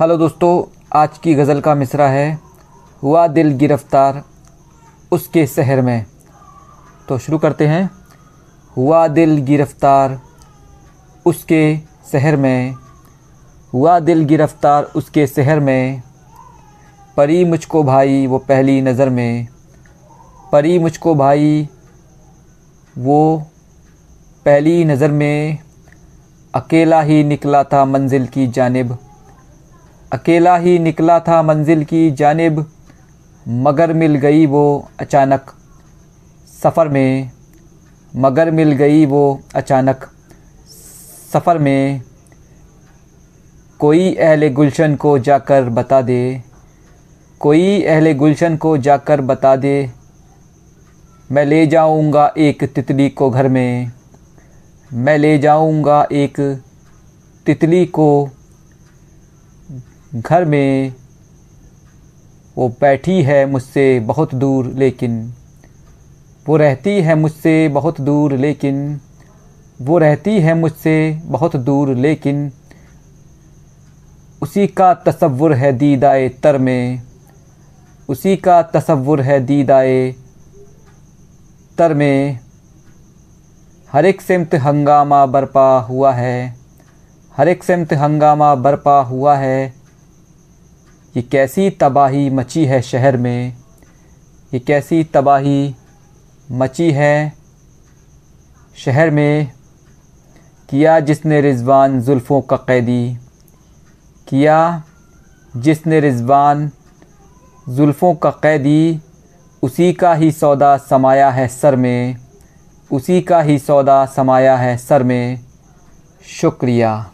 Hello दोस्तों, आज की गज़ल का मिसरा है हुआ दिल गिरफ़्तार उसके शहर में। तो शुरू करते हैं। हुआ दिल गिरफ़्तार उसके शहर में। हुआ दिल गिरफ़्तार उसके शहर में। परी मुझको भाई वो पहली नज़र में। परी मुझको भाई वो पहली नज़र में। अकेला ही निकला था मंजिल की जानिब। अकेला ही निकला था मंजिल की जानिब, मगर मिल गई वो अचानक। सफ़र में, मगर मिल गई वो अचानक। सफ़र में, कोई अहले गुलशन को जाकर बता दे, कोई अहले गुलशन को जाकर बता दे, मैं ले जाऊँगा एक तितली को घर में, मैं ले जाऊँगा एक तितली को घर में वो बैठी है मुझसे बहुत दूर, लेकिन वो रहती है मुझसे बहुत दूर, लेकिन वो रहती है मुझसे बहुत दूर, लेकिन उसी का तसव्वुर है दीदाए तर में, उसी का तसव्वुर है दीदाए तर में। हर एक सिमत हंगामा बरपा हुआ है, हर एक सिमत हंगामा बरपा हुआ है। ये कैसी तबाही मची है शहर में? ये कैसी तबाही मची है शहर में? किया जिसने रिजवान जुल्फ़ों का कैदी? किया जिसने रिजवान जुल्फ़ों का कैदी? उसी का ही सौदा समाया है सर में। उसी का ही सौदा समाया है सर में। शुक्रिया।